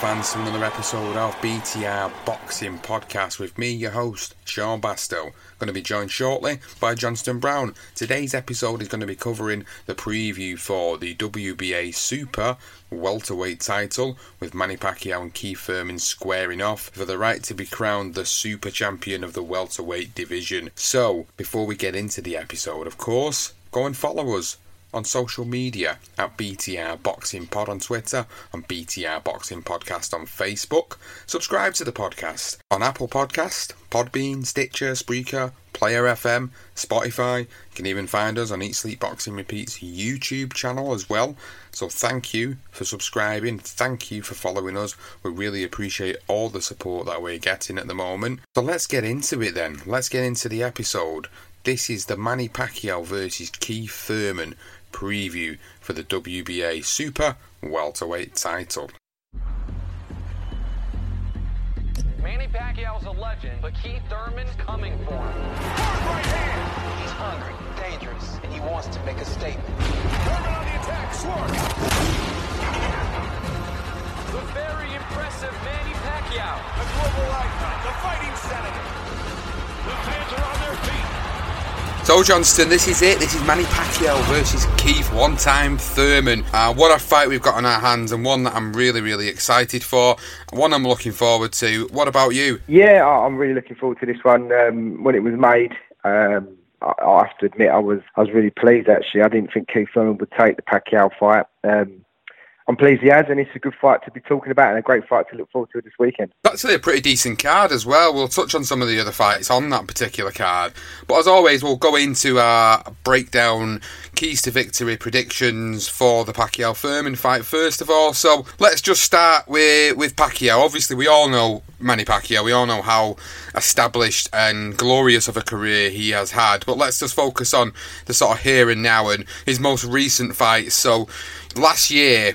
Fans, to another episode of BTR Boxing Podcast with me, your host, Sean Bastow. Going to be joined shortly by Johnston Brown. Today's episode is going to be covering the preview for the WBA Super welterweight title, with Manny Pacquiao and Keith Thurman squaring off for the right to be crowned the super champion of the welterweight division. So, before we get into the episode, of course, go and follow us on social media at BTR Boxing Pod on Twitter, on BTR Boxing Podcast on Facebook. Subscribe to the podcast on Apple Podcast, Podbean, Stitcher, Spreaker, Player FM, Spotify. You can even find us on Eat Sleep Boxing Repeats YouTube channel as well. So thank you for subscribing. Thank you for following us. We really appreciate all the support that we're getting at the moment. So let's get into it then. Let's get into the episode. This is the Manny Pacquiao versus Keith Thurman preview for the WBA Super Welterweight title. Manny Pacquiao's a legend, but Keith Thurman's coming for him. Hard right hand. He's hungry, dangerous, and he wants to make a statement. Thurman on the attack, Schwartz. The very impressive Manny Pacquiao. The global icon, the fighting senator. The fans are on their feet. So Johnston, this is it. This is Manny Pacquiao versus Keith One Time Thurman. Uh, what a fight we've got on our hands, and one that I'm really, really excited for. One I'm looking forward to. What about you? Yeah, I'm really looking forward to this one. Um, when it was made, um, I, I have to admit I was I was really pleased. Actually, I didn't think Keith Thurman would take the Pacquiao fight. Um, I'm pleased he has, and it's a good fight to be talking about and a great fight to look forward to this weekend. Actually, a pretty decent card as well. We'll touch on some of the other fights on that particular card. But as always, we'll go into our breakdown keys to victory predictions for the Pacquiao Thurman fight first of all. So let's just start with, with Pacquiao. Obviously, we all know Manny Pacquiao. We all know how established and glorious of a career he has had. But let's just focus on the sort of here and now and his most recent fights. So last year,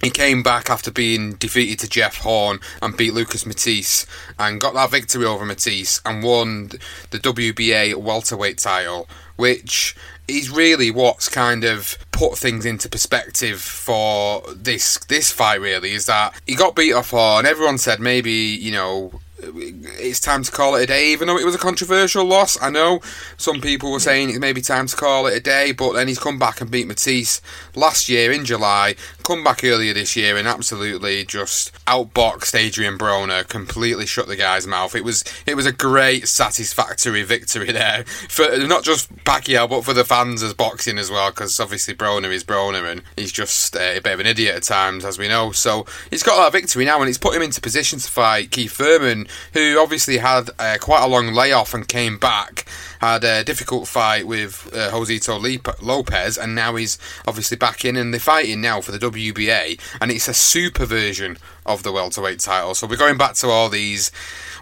he came back after being defeated to Jeff Horn and beat Lucas Matthysse and got that victory over Matthysse and won the WBA welterweight title, which is really what's kind of put things into perspective for this this fight. Really, is that he got beat off Horn. Everyone said maybe you know it's time to call it a day, even though it was a controversial loss. I know some people were saying it's maybe time to call it a day, but then he's come back and beat Matthysse last year in July, comeback earlier this year and absolutely just outboxed Adrian Broner, completely shut the guy's mouth. It was it was a great, satisfactory victory there for not just Pacquiao but for the fans as boxing as well, because obviously Broner is Broner and he's just uh, a bit of an idiot at times, as we know. So he's got that victory now, and it's put him into position to fight Keith Thurman, who obviously had uh, quite a long layoff and came back had a difficult fight with uh, Josesito Lopez, and now he's obviously back in, and they're fighting now for the WBA, and it's a super version of the welterweight title. So we're going back to all these,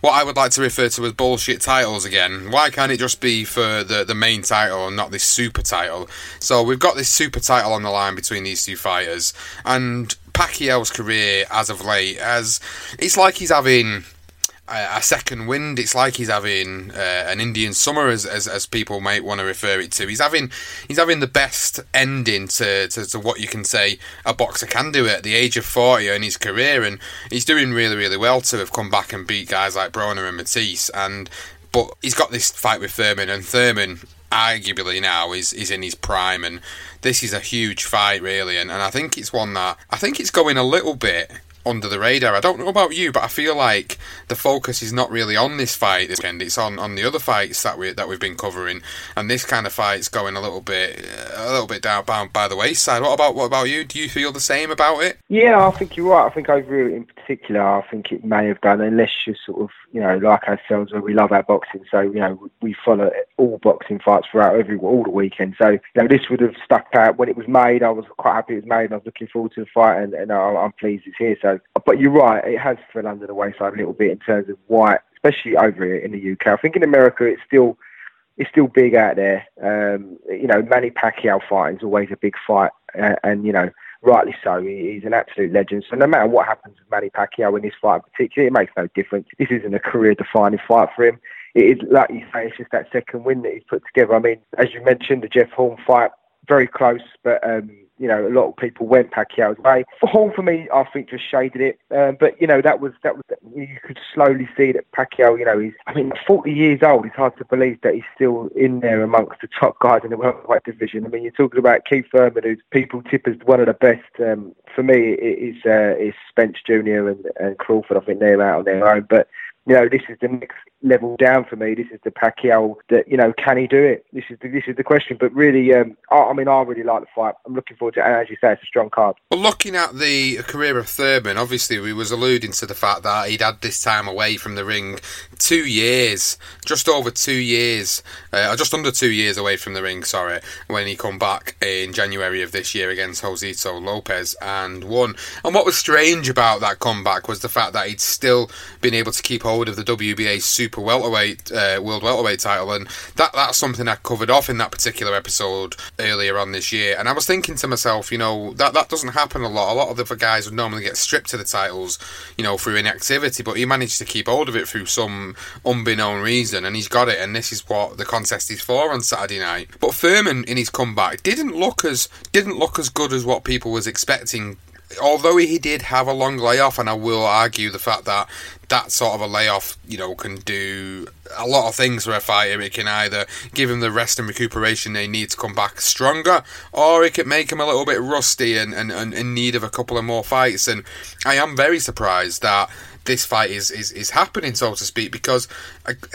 what I would like to refer to as bullshit titles again. Why can't it just be for the, the main title and not this super title? So we've got this super title on the line between these two fighters, and Pacquiao's career as of late, as it's like he's having a, second wind. It's like he's having uh, an Indian summer, as, as, as people might want to refer it to. He's having he's having the best ending to, to, to, what you can say a boxer can do at the age of forty in his career, and he's doing really really well to have come back and beat guys like Broner and Matthysse. And but he's got this fight with Thurman, and Thurman arguably now is is in his prime, and this is a huge fight really, and, and I think it's one that I think it's going a little bit under the radar. I don't know about you, but I feel like the focus is not really on this fight this weekend. It's on, on the other fights that we that we've been covering, and this kind of fight's going a little bit a little bit down by, by the wayside. What about what about you? Do you feel the same about it? Yeah, I think you're right. I think I over in particular, I think it may have done, unless you're sort of you know like ourselves, where we love our boxing, so you know we follow all boxing fights throughout every all the weekend. So you know this would have stuck out when it was made. I was quite happy it was made. I was looking forward to the fight, and, and I'm pleased it's here. So but you're right, it has fell under the wayside a little bit in terms of why, especially over here in the UK. I think in America it's still it's still big out there. Um, you know, Manny Pacquiao fighting is always a big fight, uh, and you know, rightly so. he's an absolute legend. So no matter what happens with Manny Pacquiao in this fight in particular, it makes no difference. This isn't a career-defining fight for him. It is, like you say, it's just that second win that he's put together. I mean, as you mentioned, the Jeff Horn fight, very close, but um, you know, a lot of people went Pacquiao's way. For for me, I think just shaded it. Um, but you know, that was that was you could slowly see that Pacquiao. You know, he's I mean, 40 years old. It's hard to believe that he's still in there amongst the top guys in the welterweight division. I mean, you're talking about Keith Thurman, who people tip as one of the best. Um, for me, it is uh, is Spence Jr. and, and Crawford. I think they're out on their own, but you know, this is the next level down for me. This is the Pacquiao that, you know, can he do it? This is the, this is the question. But really, um, I, I, mean, I really like the fight. I'm looking forward to it. And as you say, it's a strong card. Well, looking at the career of Thurman, obviously we was alluding to the fact that he'd had this time away from the ring two years, just over two years, uh, just under two years away from the ring, sorry, when he come back in January of this year against Josesito Lopez and won. And what was strange about that comeback was the fact that he'd still been able to keep hold hold of the WBA Super Welterweight uh, World Welterweight title, and that that's something I covered off in that particular episode earlier on this year. And I was thinking to myself, you know, that that doesn't happen a lot. A lot of the guys would normally get stripped of the titles, you know, through inactivity, but he managed to keep hold of it through some unbeknown reason, and he's got it. And this is what the contest is for on Saturday night. But Thurman in his comeback didn't look as didn't look as good as what people was expecting although he did have a long layoff, and I will argue the fact that that sort of a layoff, you know, can do a lot of things for a fighter. It can either give him the rest and recuperation they need to come back stronger, or it can make him a little bit rusty and, and, and in need of a couple of more fights. And I am very surprised that this fight is, is, is happening, so to speak, because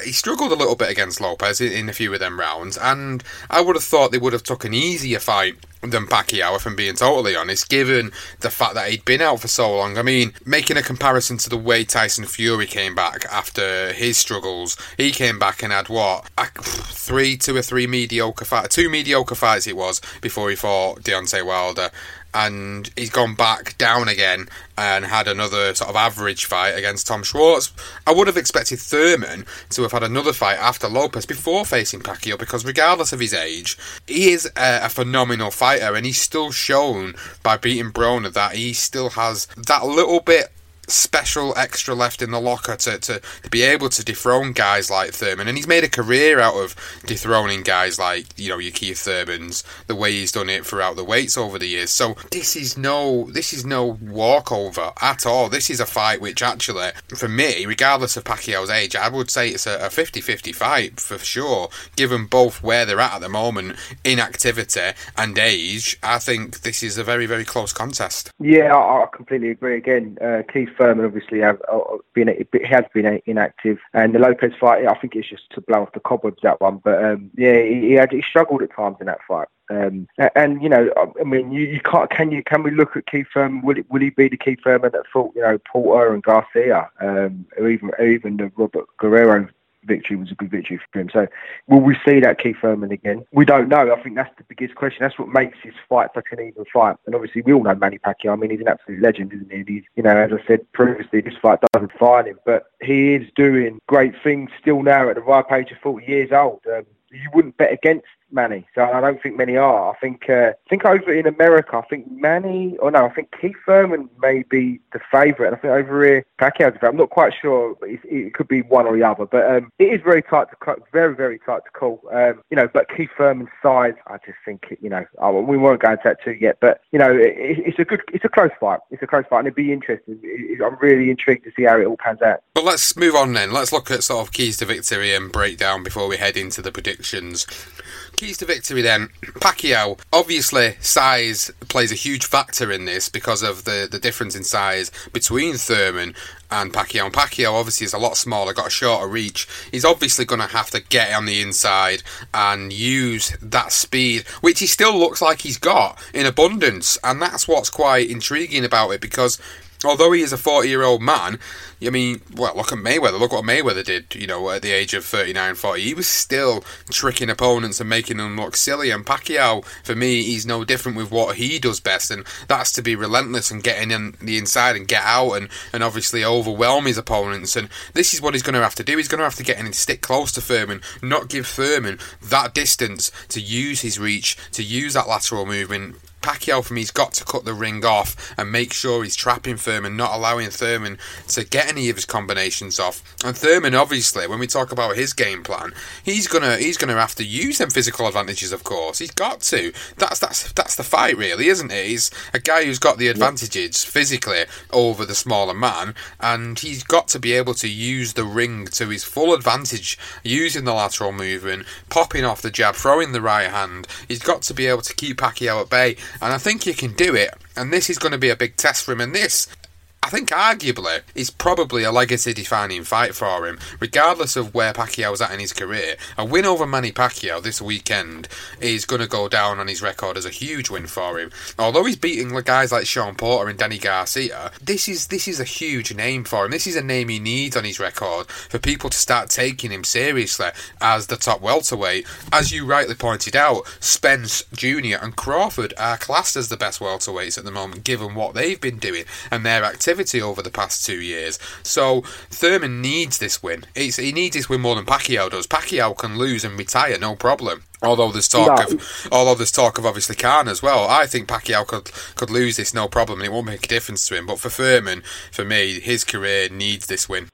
he struggled a little bit against Lopez in, a few of them rounds, and I would have thought they would have took an easier fight than Pacquiao, if I'm being totally honest, given the fact that he'd been out for so long. I mean, making a comparison to the way Tyson Fury came back after his struggles, he came back and had what three, two or three mediocre fights, two mediocre fights it was before he fought Deontay Wilder and he's gone back down again and had another sort of average fight against Tom Schwarz. I would have expected Thurman to have had another fight after Lopez before facing Pacquiao because, regardless of his age, he is a, a phenomenal fighter and he's still shown by beating Broner that he still has that little bit special extra left in the locker to, to, to be able to dethrone guys like Thurman. And he's made a career out of dethroning guys like, you know, your Keith Thurmans, the way he's done it throughout the weights over the years. So this is no this is no walkover at all. This is a fight which actually, for me, regardless of Pacquiao's age, I would say it's a 50-50 fight for sure, given both where they're at at the moment, inactivity and age. I think this is a very, very close contest. Yeah, I, I completely agree. Again, uh, Keith Thurman obviously have uh, been has been inactive, and the Lopez fight, I think it's just to blow off the cobwebs that one. But um, yeah, he, he, had he struggled at times in that fight. Um, and you know, I mean, you, you, can't. Can you? Can we look at Keith Thurman? Will, it, will he be the Keith Thurman that fought, you know, Porter and Garcia, um, or even or even the Robert Guerrero victory was a good victory for him. So will we see that Keith Thurman again? We don't know. I think that's the biggest question. That's what makes his fight such an even fight. And obviously we all know Manny Pacquiao. I mean, he's an absolute legend, isn't he? He's, you know, as I said previously, this fight doesn't find him, but he is doing great things still now at the ripe age of 40 years old. Um, you wouldn't bet against Manny. So I don't think many are. I think uh, I think over in America, I think Manny, or no, I think Keith Thurman may be the favourite. I think over here, Pacquiao's the I'm not quite sure. It, it, could be one or the other. But um, it is very tight to very, very tight to call. Um, you know, but Keith Thurman's size, I just think, you know, oh, we won't go into that too yet. But, you know, it, it's a good, it's a close fight. It's a close fight. And it'd be interesting. I'm really intrigued to see how it all pans out. But let's move on then. Let's look at sort of keys to victory and breakdown before we head into the predictions keys to victory then. Pacquiao, obviously, size plays a huge factor in this because of the, the difference in size between Thurman and Pacquiao. And Pacquiao obviously is a lot smaller, got a shorter reach. He's obviously going to have to get on the inside and use that speed, which he still looks like he's got in abundance. And that's what's quite intriguing about it because although he is a 40 year old man, I mean, well, look at Mayweather. Look what Mayweather did, you know, at the age of 39, 40. He was still tricking opponents and making them look silly. And Pacquiao, for me, he's no different with what he does best, and that's to be relentless and get in the inside and get out and, and obviously overwhelm his opponents. And this is what he's going to have to do. He's going to have to get in and stick close to Thurman, not give Thurman that distance to use his reach, to use that lateral movement Pacquiao for me's got to cut the ring off and make sure he's trapping Thurman, not allowing Thurman to get any of his combinations off. And Thurman, obviously, when we talk about his game plan, he's gonna he's gonna have to use them physical advantages. Of course, he's got to. That's that's that's the fight, really, isn't it? He's a guy who's got the advantages physically over the smaller man, and he's got to be able to use the ring to his full advantage, using the lateral movement, popping off the jab, throwing the right hand. He's got to be able to keep Pacquiao at bay and I think he can do it. And this is going to be a big test for him. And this I think arguably it's probably a legacy defining fight for him, regardless of where Pacquiao's at in his career. A win over Manny Pacquiao this weekend is going to go down on his record as a huge win for him. Although he's beating guys like Shawn Porter and Danny Garcia, this is this is a huge name for him. This is a name he needs on his record for people to start taking him seriously as the top welterweight. As you rightly pointed out, Spence Jr. and Crawford are classed as the best welterweights at the moment, given what they've been doing and their activity activity over the past two years. So Thurman needs this win. It's, he needs this win more than Pacquiao does. Pacquiao can lose and retire, no problem. Although there's talk no. of, although there's talk of obviously Khan as well. I think Pacquiao could could lose this no problem, and it won't make a difference to him. But for Thurman, for me, his career needs this win.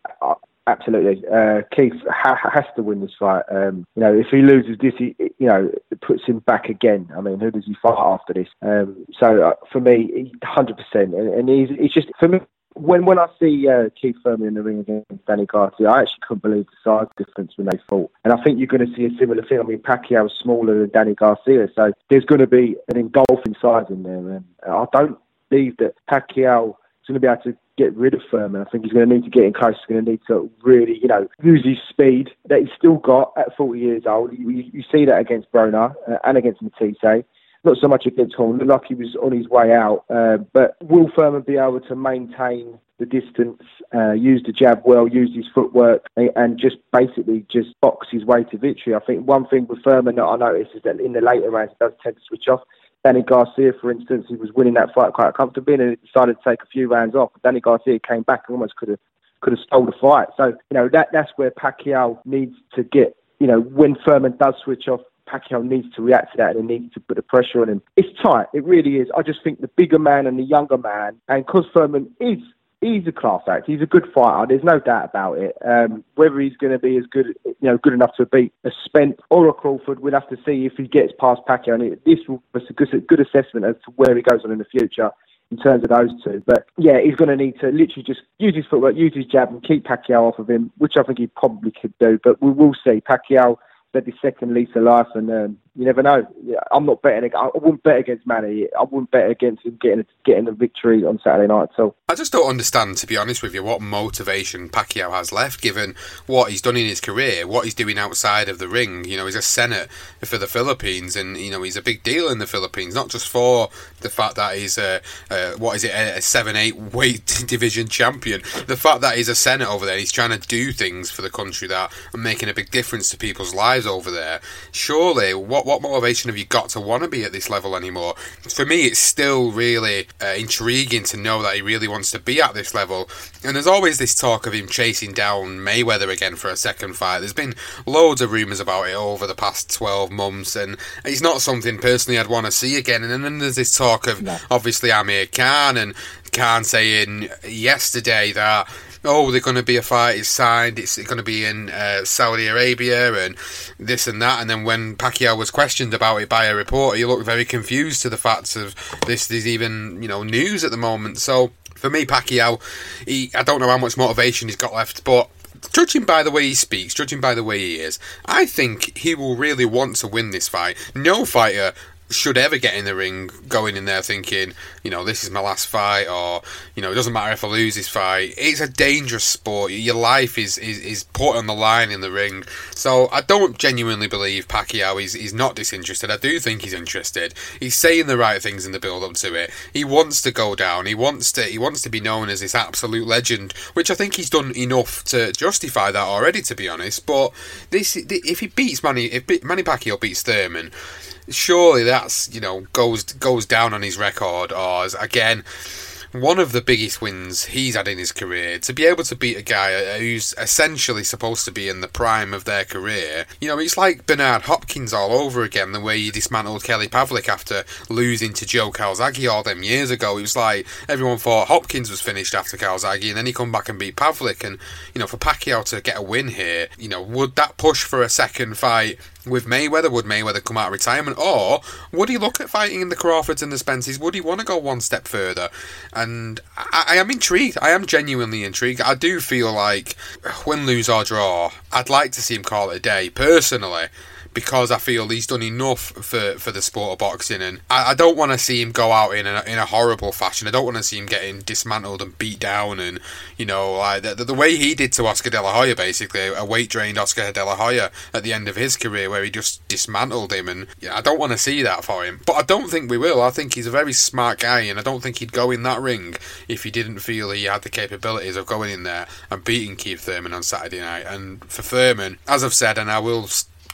Absolutely, uh, Keith ha- has to win this fight. Um, you know, if he loses this, he, you know, it puts him back again. I mean, who does he fight after this? Um, so uh, for me, hundred percent, and he's, he's just for me when when I see uh, Keith Thurman in the ring against Danny Garcia, I actually couldn't believe the size difference when they fought. And I think you're going to see a similar thing. I mean, Pacquiao is smaller than Danny Garcia, so there's going to be an engulfing size in there. And I don't believe that Pacquiao going to be able to get rid of Thurman. I think he's going to need to get in close. He's going to need to really, you know, use his speed that he's still got at 40 years old. You, you see that against Broner uh, and against Matthysse not so much against Horn. Looked like he was on his way out. Uh, but will Thurman be able to maintain the distance, uh, use the jab well, use his footwork, and just basically just box his way to victory? I think one thing with Thurman that I noticed is that in the later rounds he does tend to switch off. Danny Garcia, for instance, he was winning that fight quite comfortably and he decided to take a few rounds off. Danny Garcia came back and almost could have could have stole the fight. So, you know, that that's where Pacquiao needs to get, you know, when Thurman does switch off, Pacquiao needs to react to that and he needs to put the pressure on him. It's tight. It really is. I just think the bigger man and the younger man, and because Thurman is he's a class act. He's a good fighter. There's no doubt about it. Um, whether he's going to be as good, you know, good enough to beat a Spence or a Crawford, we'll have to see if he gets past Pacquiao. And it, this will be a good, assessment as to where he goes on in the future in terms of those two. But yeah, he's going to need to literally just use his footwork, use his jab, and keep Pacquiao off of him, which I think he probably could do. But we will see. Pacquiao led his second lease of life, and um, you never know. I'm not betting. I wouldn't bet against Manny. I wouldn't bet against him getting getting a victory on Saturday night. So I just don't understand, to be honest with you, what motivation Pacquiao has left, given what he's done in his career, what he's doing outside of the ring. You know, he's a senator for the Philippines, and you know he's a big deal in the Philippines, not just for the fact that he's a, a what is it, a seven eight weight division champion. The fact that he's a senator over there, he's trying to do things for the country that are making a big difference to people's lives over there. Surely, what what motivation have you got to want to be at this level anymore? For me, it's still really uh, intriguing to know that he really wants to be at this level. And there's always this talk of him chasing down Mayweather again for a second fight. There's been loads of rumours about it over the past 12 months, and it's not something personally I'd want to see again. And then there's this talk of no. obviously Amir Khan and Khan saying yesterday that oh, they're going to be a fight. It's signed. It's going to be in uh, Saudi Arabia and this and that. And then when Pacquiao was questioned about it by a reporter, he looked very confused to the facts of this. There's even you know news at the moment. So for me, Pacquiao, he, I don't know how much motivation he's got left, but judging by the way he speaks, judging by the way he is, I think he will really want to win this fight. No fighter should ever get in the ring going in there thinking, you know, this is my last fight, or you know, it doesn't matter if I lose this fight. It's a dangerous sport. Your life is is, is put on the line in the ring. So I don't genuinely believe Pacquiao is is not disinterested. I do think he's interested. He's saying the right things in the build up to it. He wants to go down. He wants to he wants to be known as this absolute legend, which I think he's done enough to justify that already. To be honest, but this if he beats Manny if Manny Pacquiao beats Thurman surely that's you know goes goes down on his record or again one of the biggest wins he's had in his career to be able to beat a guy who's essentially supposed to be in the prime of their career. You know, it's like Bernard Hopkins all over again, the way he dismantled Kelly Pavlik after losing to Joe Calzaghe all them years ago. It was like everyone thought Hopkins was finished after Calzaghe, and then he come back and beat Pavlik. And you know, for Pacquiao to get a win here, you know, would that push for a second fight with Mayweather? Would Mayweather come out of retirement, or would he look at fighting in the Crawfords and the Spencers? Would he want to go one step further? And I, I, am intrigued. I am genuinely intrigued. I do feel like win, lose or draw, I'd like to see him call it a day personally because I feel he's done enough for, for the sport of boxing, and I, I don't want to see him go out in a, in a horrible fashion. I don't want to see him getting dismantled and beat down, and you know, like the, the way he did to Oscar De La Hoya, basically a weight drained Oscar De La Hoya at the end of his career, where he just dismantled him, and yeah, I don't want to see that for him. But I don't think we will. I think he's a very smart guy, and I don't think he'd go in that ring if he didn't feel he had the capabilities of going in there and beating Keith Thurman on Saturday night. And for Thurman, as I've said, and I will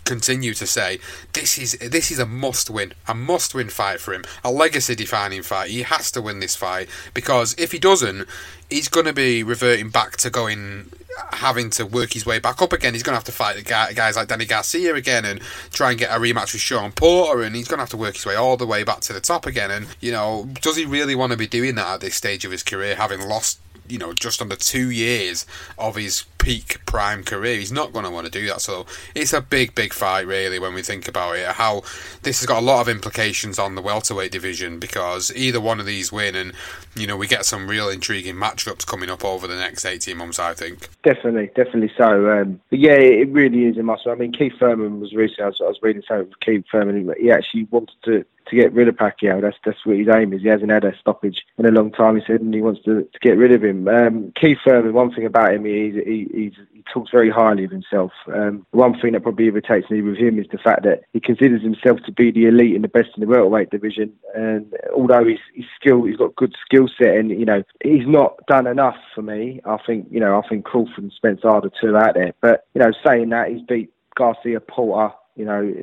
continue to say this is this is a must win, a must win fight for him, a legacy defining fight. He has to win this fight because if he doesn't, he's going to be reverting back to going having to work his way back up again. He's going to have to fight the guy, guys like Danny Garcia again and try and get a rematch with Shawn Porter, and he's going to have to work his way all the way back to the top again. And you know, does he really want to be doing that at this stage of his career, having lost you know just under two years of his peak prime career. He's not going to want to do that. So it's a big, big fight, really, when we think about it. How this has got a lot of implications on the welterweight division because either one of these win, and you know we get some real intriguing matchups coming up over the next eighteen months. I think definitely, definitely so. Um, but yeah, it really is a muscle. I mean, Keith Thurman was recently. I was, I was reading something with Keith Thurman. He actually wanted to to get rid of Pacquiao. That's that's what his aim is. He hasn't had a stoppage in a long time. He said, and he wants to, to get rid of him. Um, Keith Thurman. One thing about him, he's, he, he's, he talks very highly of himself. Um, one thing that probably irritates me with him is the fact that he considers himself to be the elite and the best in the welterweight division. And although he's, he's skill, he's got good skill set, and you know he's not done enough for me. I think you know I think Crawford and Spence are the two out there. But you know, saying that he's beat Garcia, Porter, you know,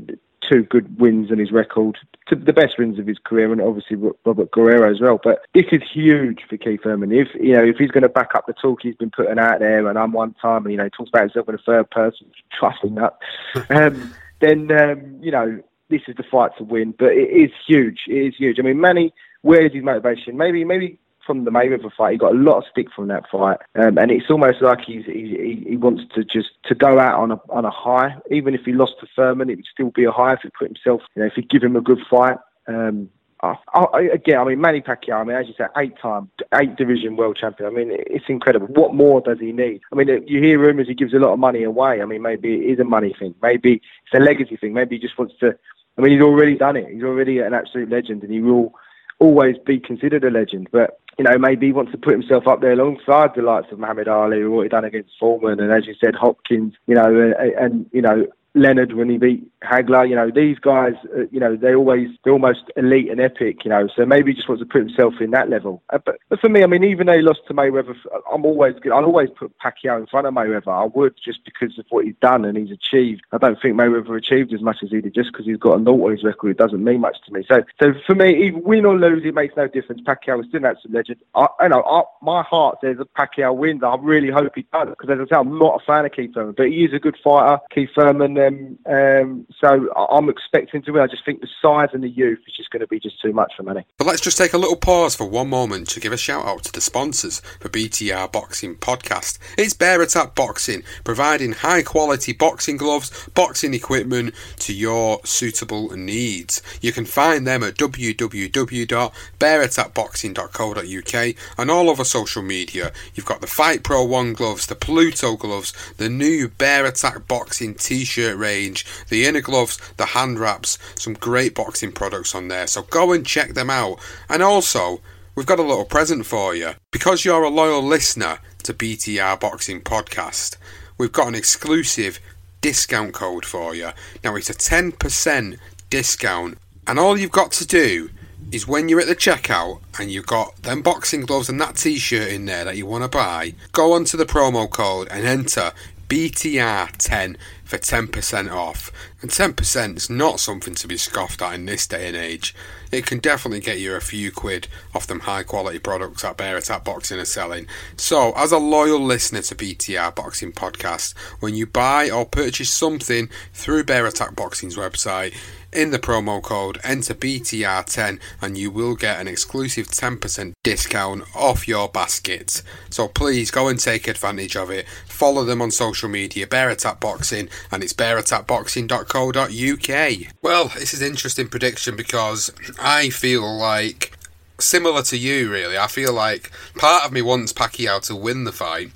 two good wins in his record, the best wins of his career, and obviously Robert Guerrero as well. But this is huge for Keith Thurman. If you know if he's going to back up the talk he's been putting out there, and I'm one time, and you know he talks about himself in the third person, trusting that, um, then um, you know this is the fight to win. But it is huge. It is huge. I mean, Manny, where is his motivation? Maybe maybe from the Mayweather fight. He got a lot of stick from that fight, um, and it's almost like he's, he, he wants to just to go out on a on a high. Even if he lost to Thurman, it would still be a high if he put himself, you know, if he give him a good fight. Um, I, I, again, I mean, Manny Pacquiao, I mean, as you said, eight-time, eight-division world champion. I mean, it's incredible. What more does he need? I mean, you hear rumours he gives a lot of money away. I mean, maybe it is a money thing. Maybe it's a legacy thing. Maybe he just wants to. I mean, he's already done it. He's already an absolute legend, and he will always be considered a legend. But you know, maybe he wants to put himself up there alongside the likes of Muhammad Ali, or what he done against Foreman, and as you said, Hopkins. You know, and, and you know, Leonard when he beat Hagler. You know, these guys, uh, you know, they always they're almost elite and epic. You know, so maybe he just wants to put himself in that level. Uh, but, but for me, I mean, even though he lost to Mayweather, I'm always good I'll always put Pacquiao in front of Mayweather. I would just because of what he's done and he's achieved. I don't think Mayweather achieved as much as he did just because he's got a naught on his record. It doesn't mean much to me. So, so for me, even win or lose, it makes no difference. Pacquiao is still an absolute legend. I, I know I, my heart says that Pacquiao wins. I really hope he does because, as I say, I'm not a fan of Keith Thurman, but he is a good fighter. Keith Thurman. Um, um, so I'm expecting to win. I just think the size and the youth is just going to be just too much for Manny. But let's just take a little pause for one moment to give a shout out to the sponsors for BTR Boxing Podcast. It's Bear Attack Boxing, providing high quality boxing gloves, boxing equipment to your suitable needs. You can find them at www.bearattackboxing.co.uk and all over social media. You've got the Fight Pro 1 gloves, the Pluto gloves, the new Bear Attack Boxing t shirt range, the inner gloves, the hand wraps, some great boxing products on there. So go and check them out. And also, we've got a little present for you. Because you're a loyal listener to BTR Boxing Podcast, we've got an exclusive discount code for you. Now, it's a 10% discount, and all you've got to do is when you're at the checkout and you've got them boxing gloves and that t shirt in there that you want to buy, go onto the promo code and enter BTR10 for 10% off. And 10% is not something to be scoffed at in this day and age. It can definitely get you a few quid off them high quality products that Bear Attack Boxing are selling. So, as a loyal listener to BTR Boxing Podcast, when you buy or purchase something through Bear Attack Boxing's website, in the promo code, enter BTR10 and you will get an exclusive 10% discount off your basket. So please go and take advantage of it. Follow them on social media, Bear Attack Boxing, and it's bearattackboxing.co.uk. Well, this is an interesting prediction because I feel like similar to you, really. I feel like part of me wants Pacquiao to win the fight,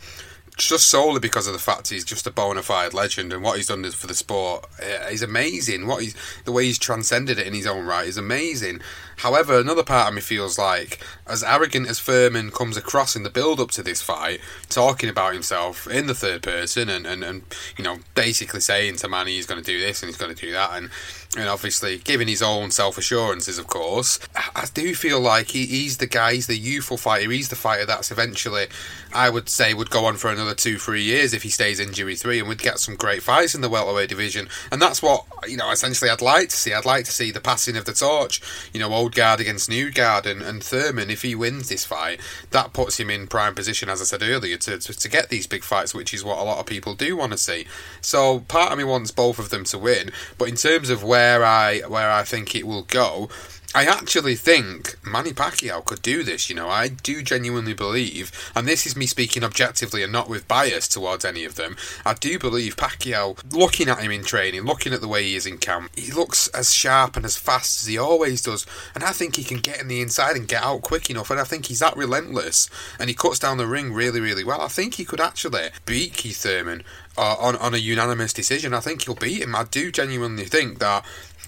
just solely because of the fact he's just a bona fide legend and what he's done for the sport eh, is amazing. What he's the way he's transcended it in his own right is amazing. However, another part of me feels like, as arrogant as Thurman comes across in the build up to this fight, talking about himself in the third person and, and, and you know, basically saying to Manny he's going to do this and he's going to do that, and, and obviously given his own self assurances, of course, I do feel like he, he's the guy, he's the youthful fighter, he's the fighter that's eventually, I would say, would go on for another two, three years if he stays injury free and would get some great fights in the welterweight division. And that's what, you know, essentially I'd like to see. I'd like to see the passing of the torch, you know, Old Guard against New Guard and, and Thurman, if he wins this fight, that puts him in prime position, as I said earlier, to, to, to get these big fights, which is what a lot of people do want to see. So part of me wants both of them to win, but in terms of where I where I think it will go, I actually think Manny Pacquiao could do this, you know. I do genuinely believe, and this is me speaking objectively and not with bias towards any of them. I do believe Pacquiao, looking at him in training, looking at the way he is in camp, he looks as sharp and as fast as he always does. And I think he can get in the inside and get out quick enough. And I think he's that relentless. And he cuts down the ring really, really well. I think he could actually beat Keith Thurman uh, on, on a unanimous decision. I think he'll beat him. I do genuinely think that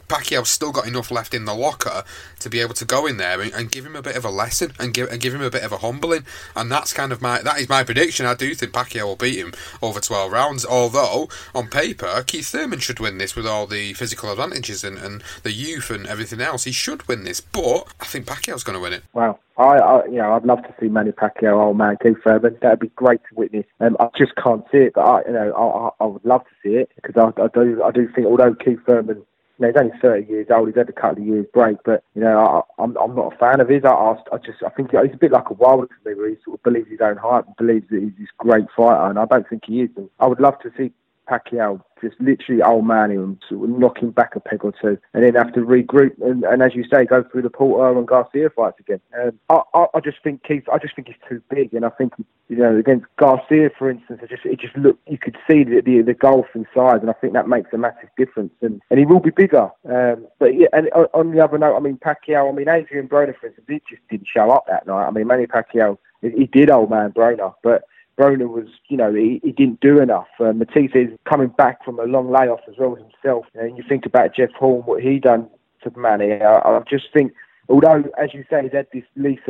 Pacquiao's still got enough left in the locker to be able to go in there and, and, give him a bit of a lesson and give and give him a bit of a humbling. And that's kind of my that is my prediction. I do think Pacquiao will beat him over twelve rounds. Although on paper, Keith Thurman should win this with all the physical advantages and, and the youth and everything else. He should win this, but I think Pacquiao's going to win it. Wow. I, I, you know, I'd love to see Manny Pacquiao, old man Keith Thurman. That'd be great to witness. Um, I just can't see it, but I, you know, I, I, I would love to see it because I, I do, I do think although Keith Thurman you know, he's only 30 years old. He's had a couple of years break, but you know, I, I'm I'm not a fan of his. I, I just I think he's a bit like a wild to me, where he sort of believes his own hype and believes that he's this great fighter, and I don't think he is. And I would love to see Pacquiao just literally old man him, sort of knock back a peg or two, and then have to regroup and, and as you say, go through the Porter and Garcia fights again. Um, I, I, I just think Keith, I just think he's too big, and I think you know against Garcia, for instance, it just it just looked you could see the the, the gulf in size, and I think that makes a massive difference, and, and he will be bigger. Um, but yeah, and on, on the other note, I mean Pacquiao, I mean Adrian Broner, for instance, he just didn't show up that night. I mean Manny Pacquiao, he, he did old man Broner, but Broner was, you know, he, he didn't do enough. Uh, Matthysse is coming back from a long layoff as well himself. And you think about Jeff Horn, what he done to Manny. I, I just think, although, as you say, he's had this lease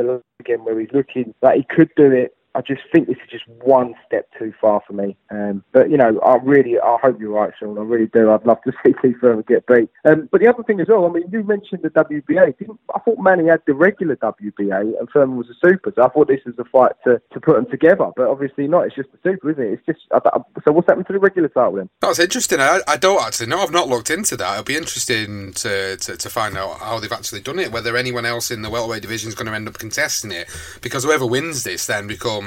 again where he's looking like he could do it I just think this is just one step too far for me. Um, but you know, I really, I hope you're right, Sean. I really do. I'd love to see Keith Thurman get beat. Um, but the other thing as well, I mean, you mentioned the WBA. Didn't, I thought Manny had the regular WBA and Thurman was a super. So I thought this was a fight to, to put them together. But obviously not. It's just the super, isn't it? It's just. I, I, so what's happened to the regular title then? That's interesting. I, I don't actually know. I've not looked into that. It'll be interesting to, to, to find out how they've actually done it. Whether anyone else in the welterweight division is going to end up contesting it, because whoever wins this then becomes.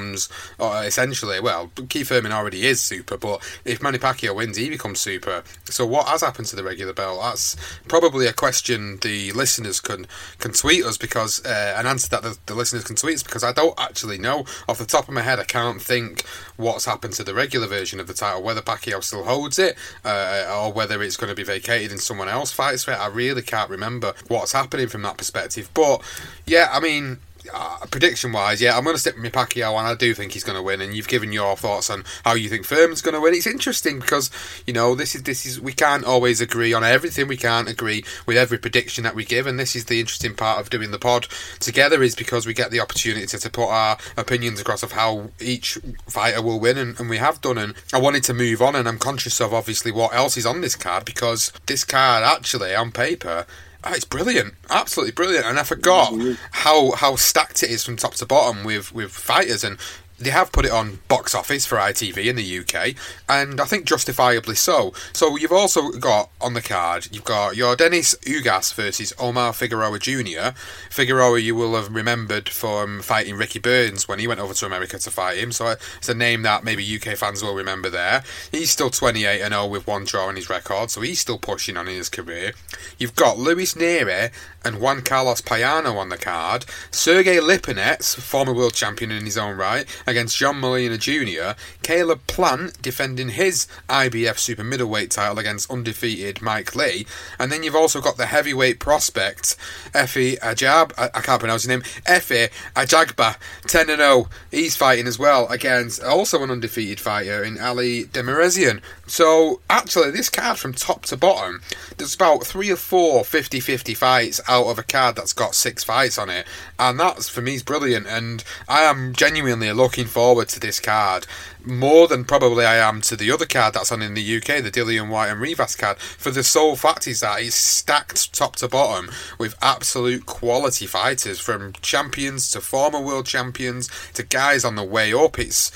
Uh, essentially, well, Keith Thurman already is super, but if Manny Pacquiao wins, he becomes super. So what has happened to the regular belt? That's probably a question the listeners can can tweet us because uh, an answer that the, the, listeners can tweet us because I don't actually know off the top of my head. I can't think what's happened to the regular version of the title, whether Pacquiao still holds it uh, or whether it's going to be vacated and someone else fights for it. I really can't remember what's happening from that perspective. But yeah, I mean uh, prediction wise, yeah, I'm going to stick with my Pacquiao, and I do think he's going to win. And you've given your thoughts on how you think Thurman's going to win. It's interesting because you know this is this is we can't always agree on everything. We can't agree with every prediction that we give, and this is the interesting part of doing the pod together is because we get the opportunity to, to put our opinions across of how each fighter will win, and, and we have done. And I wanted to move on, and I'm conscious of obviously what else is on this card because this card actually on paper Oh, it's brilliant, absolutely brilliant, and I forgot mm-hmm. how how stacked it is from top to bottom with with fighters. And they have put it on box office for ITV in the UK, and I think justifiably so. So you've also got on the card, you've got your Dennis Ugas versus Omar Figueroa Jr. Figueroa, you will have remembered from fighting Ricky Burns when he went over to America to fight him. So it's a name that maybe UK fans will remember there. He's still 28 and 0 with one draw in his record, so he's still pushing on in his career. You've got Luis Nery and Juan Carlos Payano on the card. Sergey Lipinets, former world champion in his own right, against John Molina Jr. Caleb Plant defending his IBF super middleweight title against undefeated Mike Lee. And then you've also got the heavyweight prospect, Effie Ajab, I, I can't pronounce his name, Efe Ajagba, 10 0. He's fighting as well against also an undefeated fighter in Ali Demirezen. So actually, this card from top to bottom, there's about three or four 50 50 fights out of a card that's got six fights on it. And that's, for me, is brilliant. And I am genuinely looking forward to this card more than probably I am to the other card that's on in the UK, the Dillian Whyte and Rivas card, for the sole fact is that it's stacked top to bottom with absolute quality fighters from champions to former world champions to guys on the way up. It's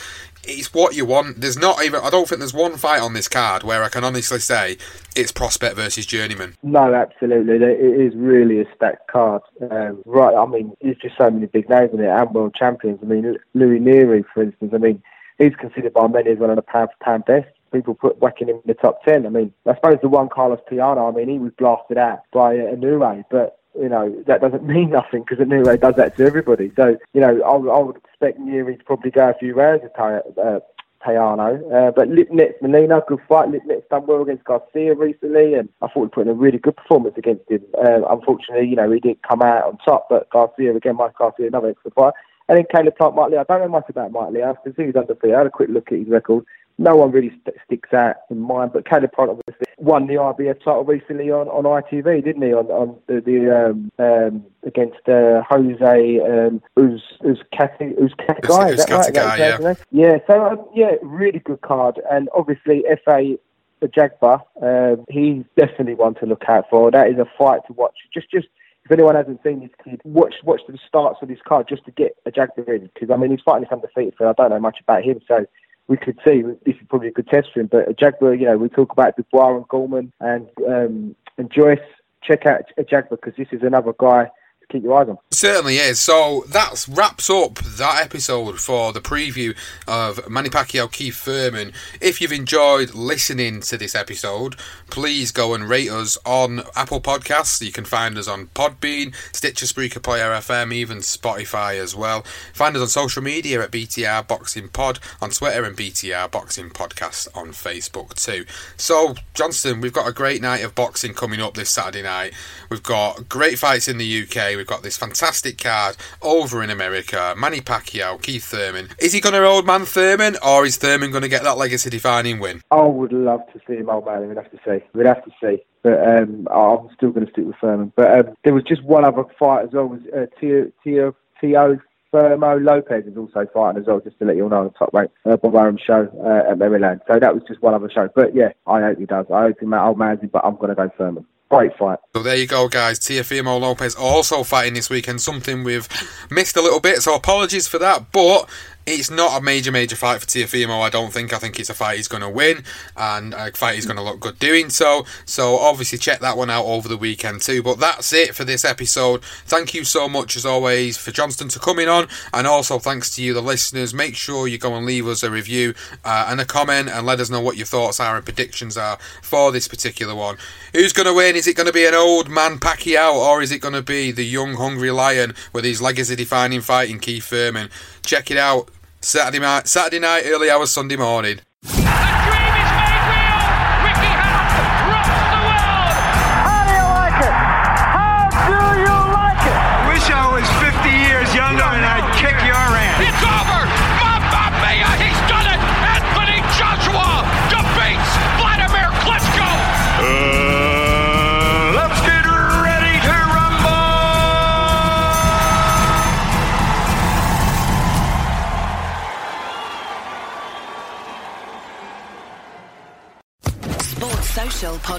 it's what you want. There's not even. I don't think there's one fight on this card where I can honestly say it's prospect versus journeyman. No, absolutely. It is really a stacked card. Um, right. I mean, there's just so many big names in it and world champions. I mean, Luis Nery, for instance. I mean, he's considered by many as one of the pound for pound best. People put whacking him in the top ten. I mean, I suppose the Juan Carlos Payano. I mean, he was blasted out by Inoue, but you know, that doesn't mean nothing because Inoue does that to everybody. So, you know, I, I would expect Nery to probably go a few rounds with uh. Uh, but Lipinets Molina, good fight. Lipinets done well against Garcia recently, and I thought he put in a really good performance against him. Uh, unfortunately, you know, he didn't come out on top, but Garcia, again, Mike Garcia, another excellent fight. And then Caleb Plant, Mike Lee. I don't know much about Mike Lee. I can see he's undefeated. I had a quick look at his record no one really st- sticks out in mind. But Caleb Plant obviously won the IBF title recently on, on ITV, didn't he? On, on the, the um, um, against uh, Jose um, who's who's Cathy who's Cathy guy, is that right? Guy, yeah. yeah. So um, yeah, really good card, and obviously Efe Ajagba, um, he's definitely one to look out for. That is a fight to watch. Just just if anyone hasn't seen this kid, watch watch the starts of this card just to get Ajagba in because I mean he's fighting this undefeated, so I don't know much about him. So we could see this is probably a good test for him. But Jaguar, you know, we talk about Dubois and Gorman and um, and Joyce. Check out Jaguar because this is another guy keep your eyes on. Certainly is. So that wraps up that episode for the preview of Manny Pacquiao Keith Thurman. If you've enjoyed listening to this episode, please go and rate us on Apple Podcasts. You can find us on Podbean, Stitcher, Spreaker, Player FM, even Spotify as well. Find us on social media at BTR Boxing Pod on Twitter and BTR Boxing Podcast on Facebook too. So, Johnston, we've got a great night of boxing coming up this Saturday night. We've got great fights in the UK. We've got this fantastic card over in America. Manny Pacquiao, Keith Thurman. Is he going to old man Thurman, or is Thurman going to get that legacy defining win? I would love to see him old man. We'd have to see. We'd have to see. But um, I'm still going to stick with Thurman. But um, there was just one other fight as well. Was uh, Tio Tio Tio Fermo Lopez is also fighting as well, just to let you all know on the top rank uh, Bob Arum show uh, at Maryland. So that was just one other show. But yeah, I hope he does. I hope he old man's but I'm going to go Thurman. Great fight. So there you go, guys. Teofimo Lopez also fighting this weekend, something we've missed a little bit, so apologies for that. But it's not a major, major fight for Teofimo, I don't think. I think it's a fight he's going to win and a fight he's going to look good doing so. So obviously check that one out over the weekend too. But that's it for this episode. Thank you so much as always for Johnston to coming on and also thanks to you, the listeners. Make sure you go and leave us a review uh, and a comment and let us know what your thoughts are and predictions are for this particular one. Who's going to win? Is it going to be an old man Pacquiao or is it going to be the young, hungry lion with his legacy defining fight in Keith Thurman? Check it out. Saturday night, Saturday night, early hours, Sunday morning.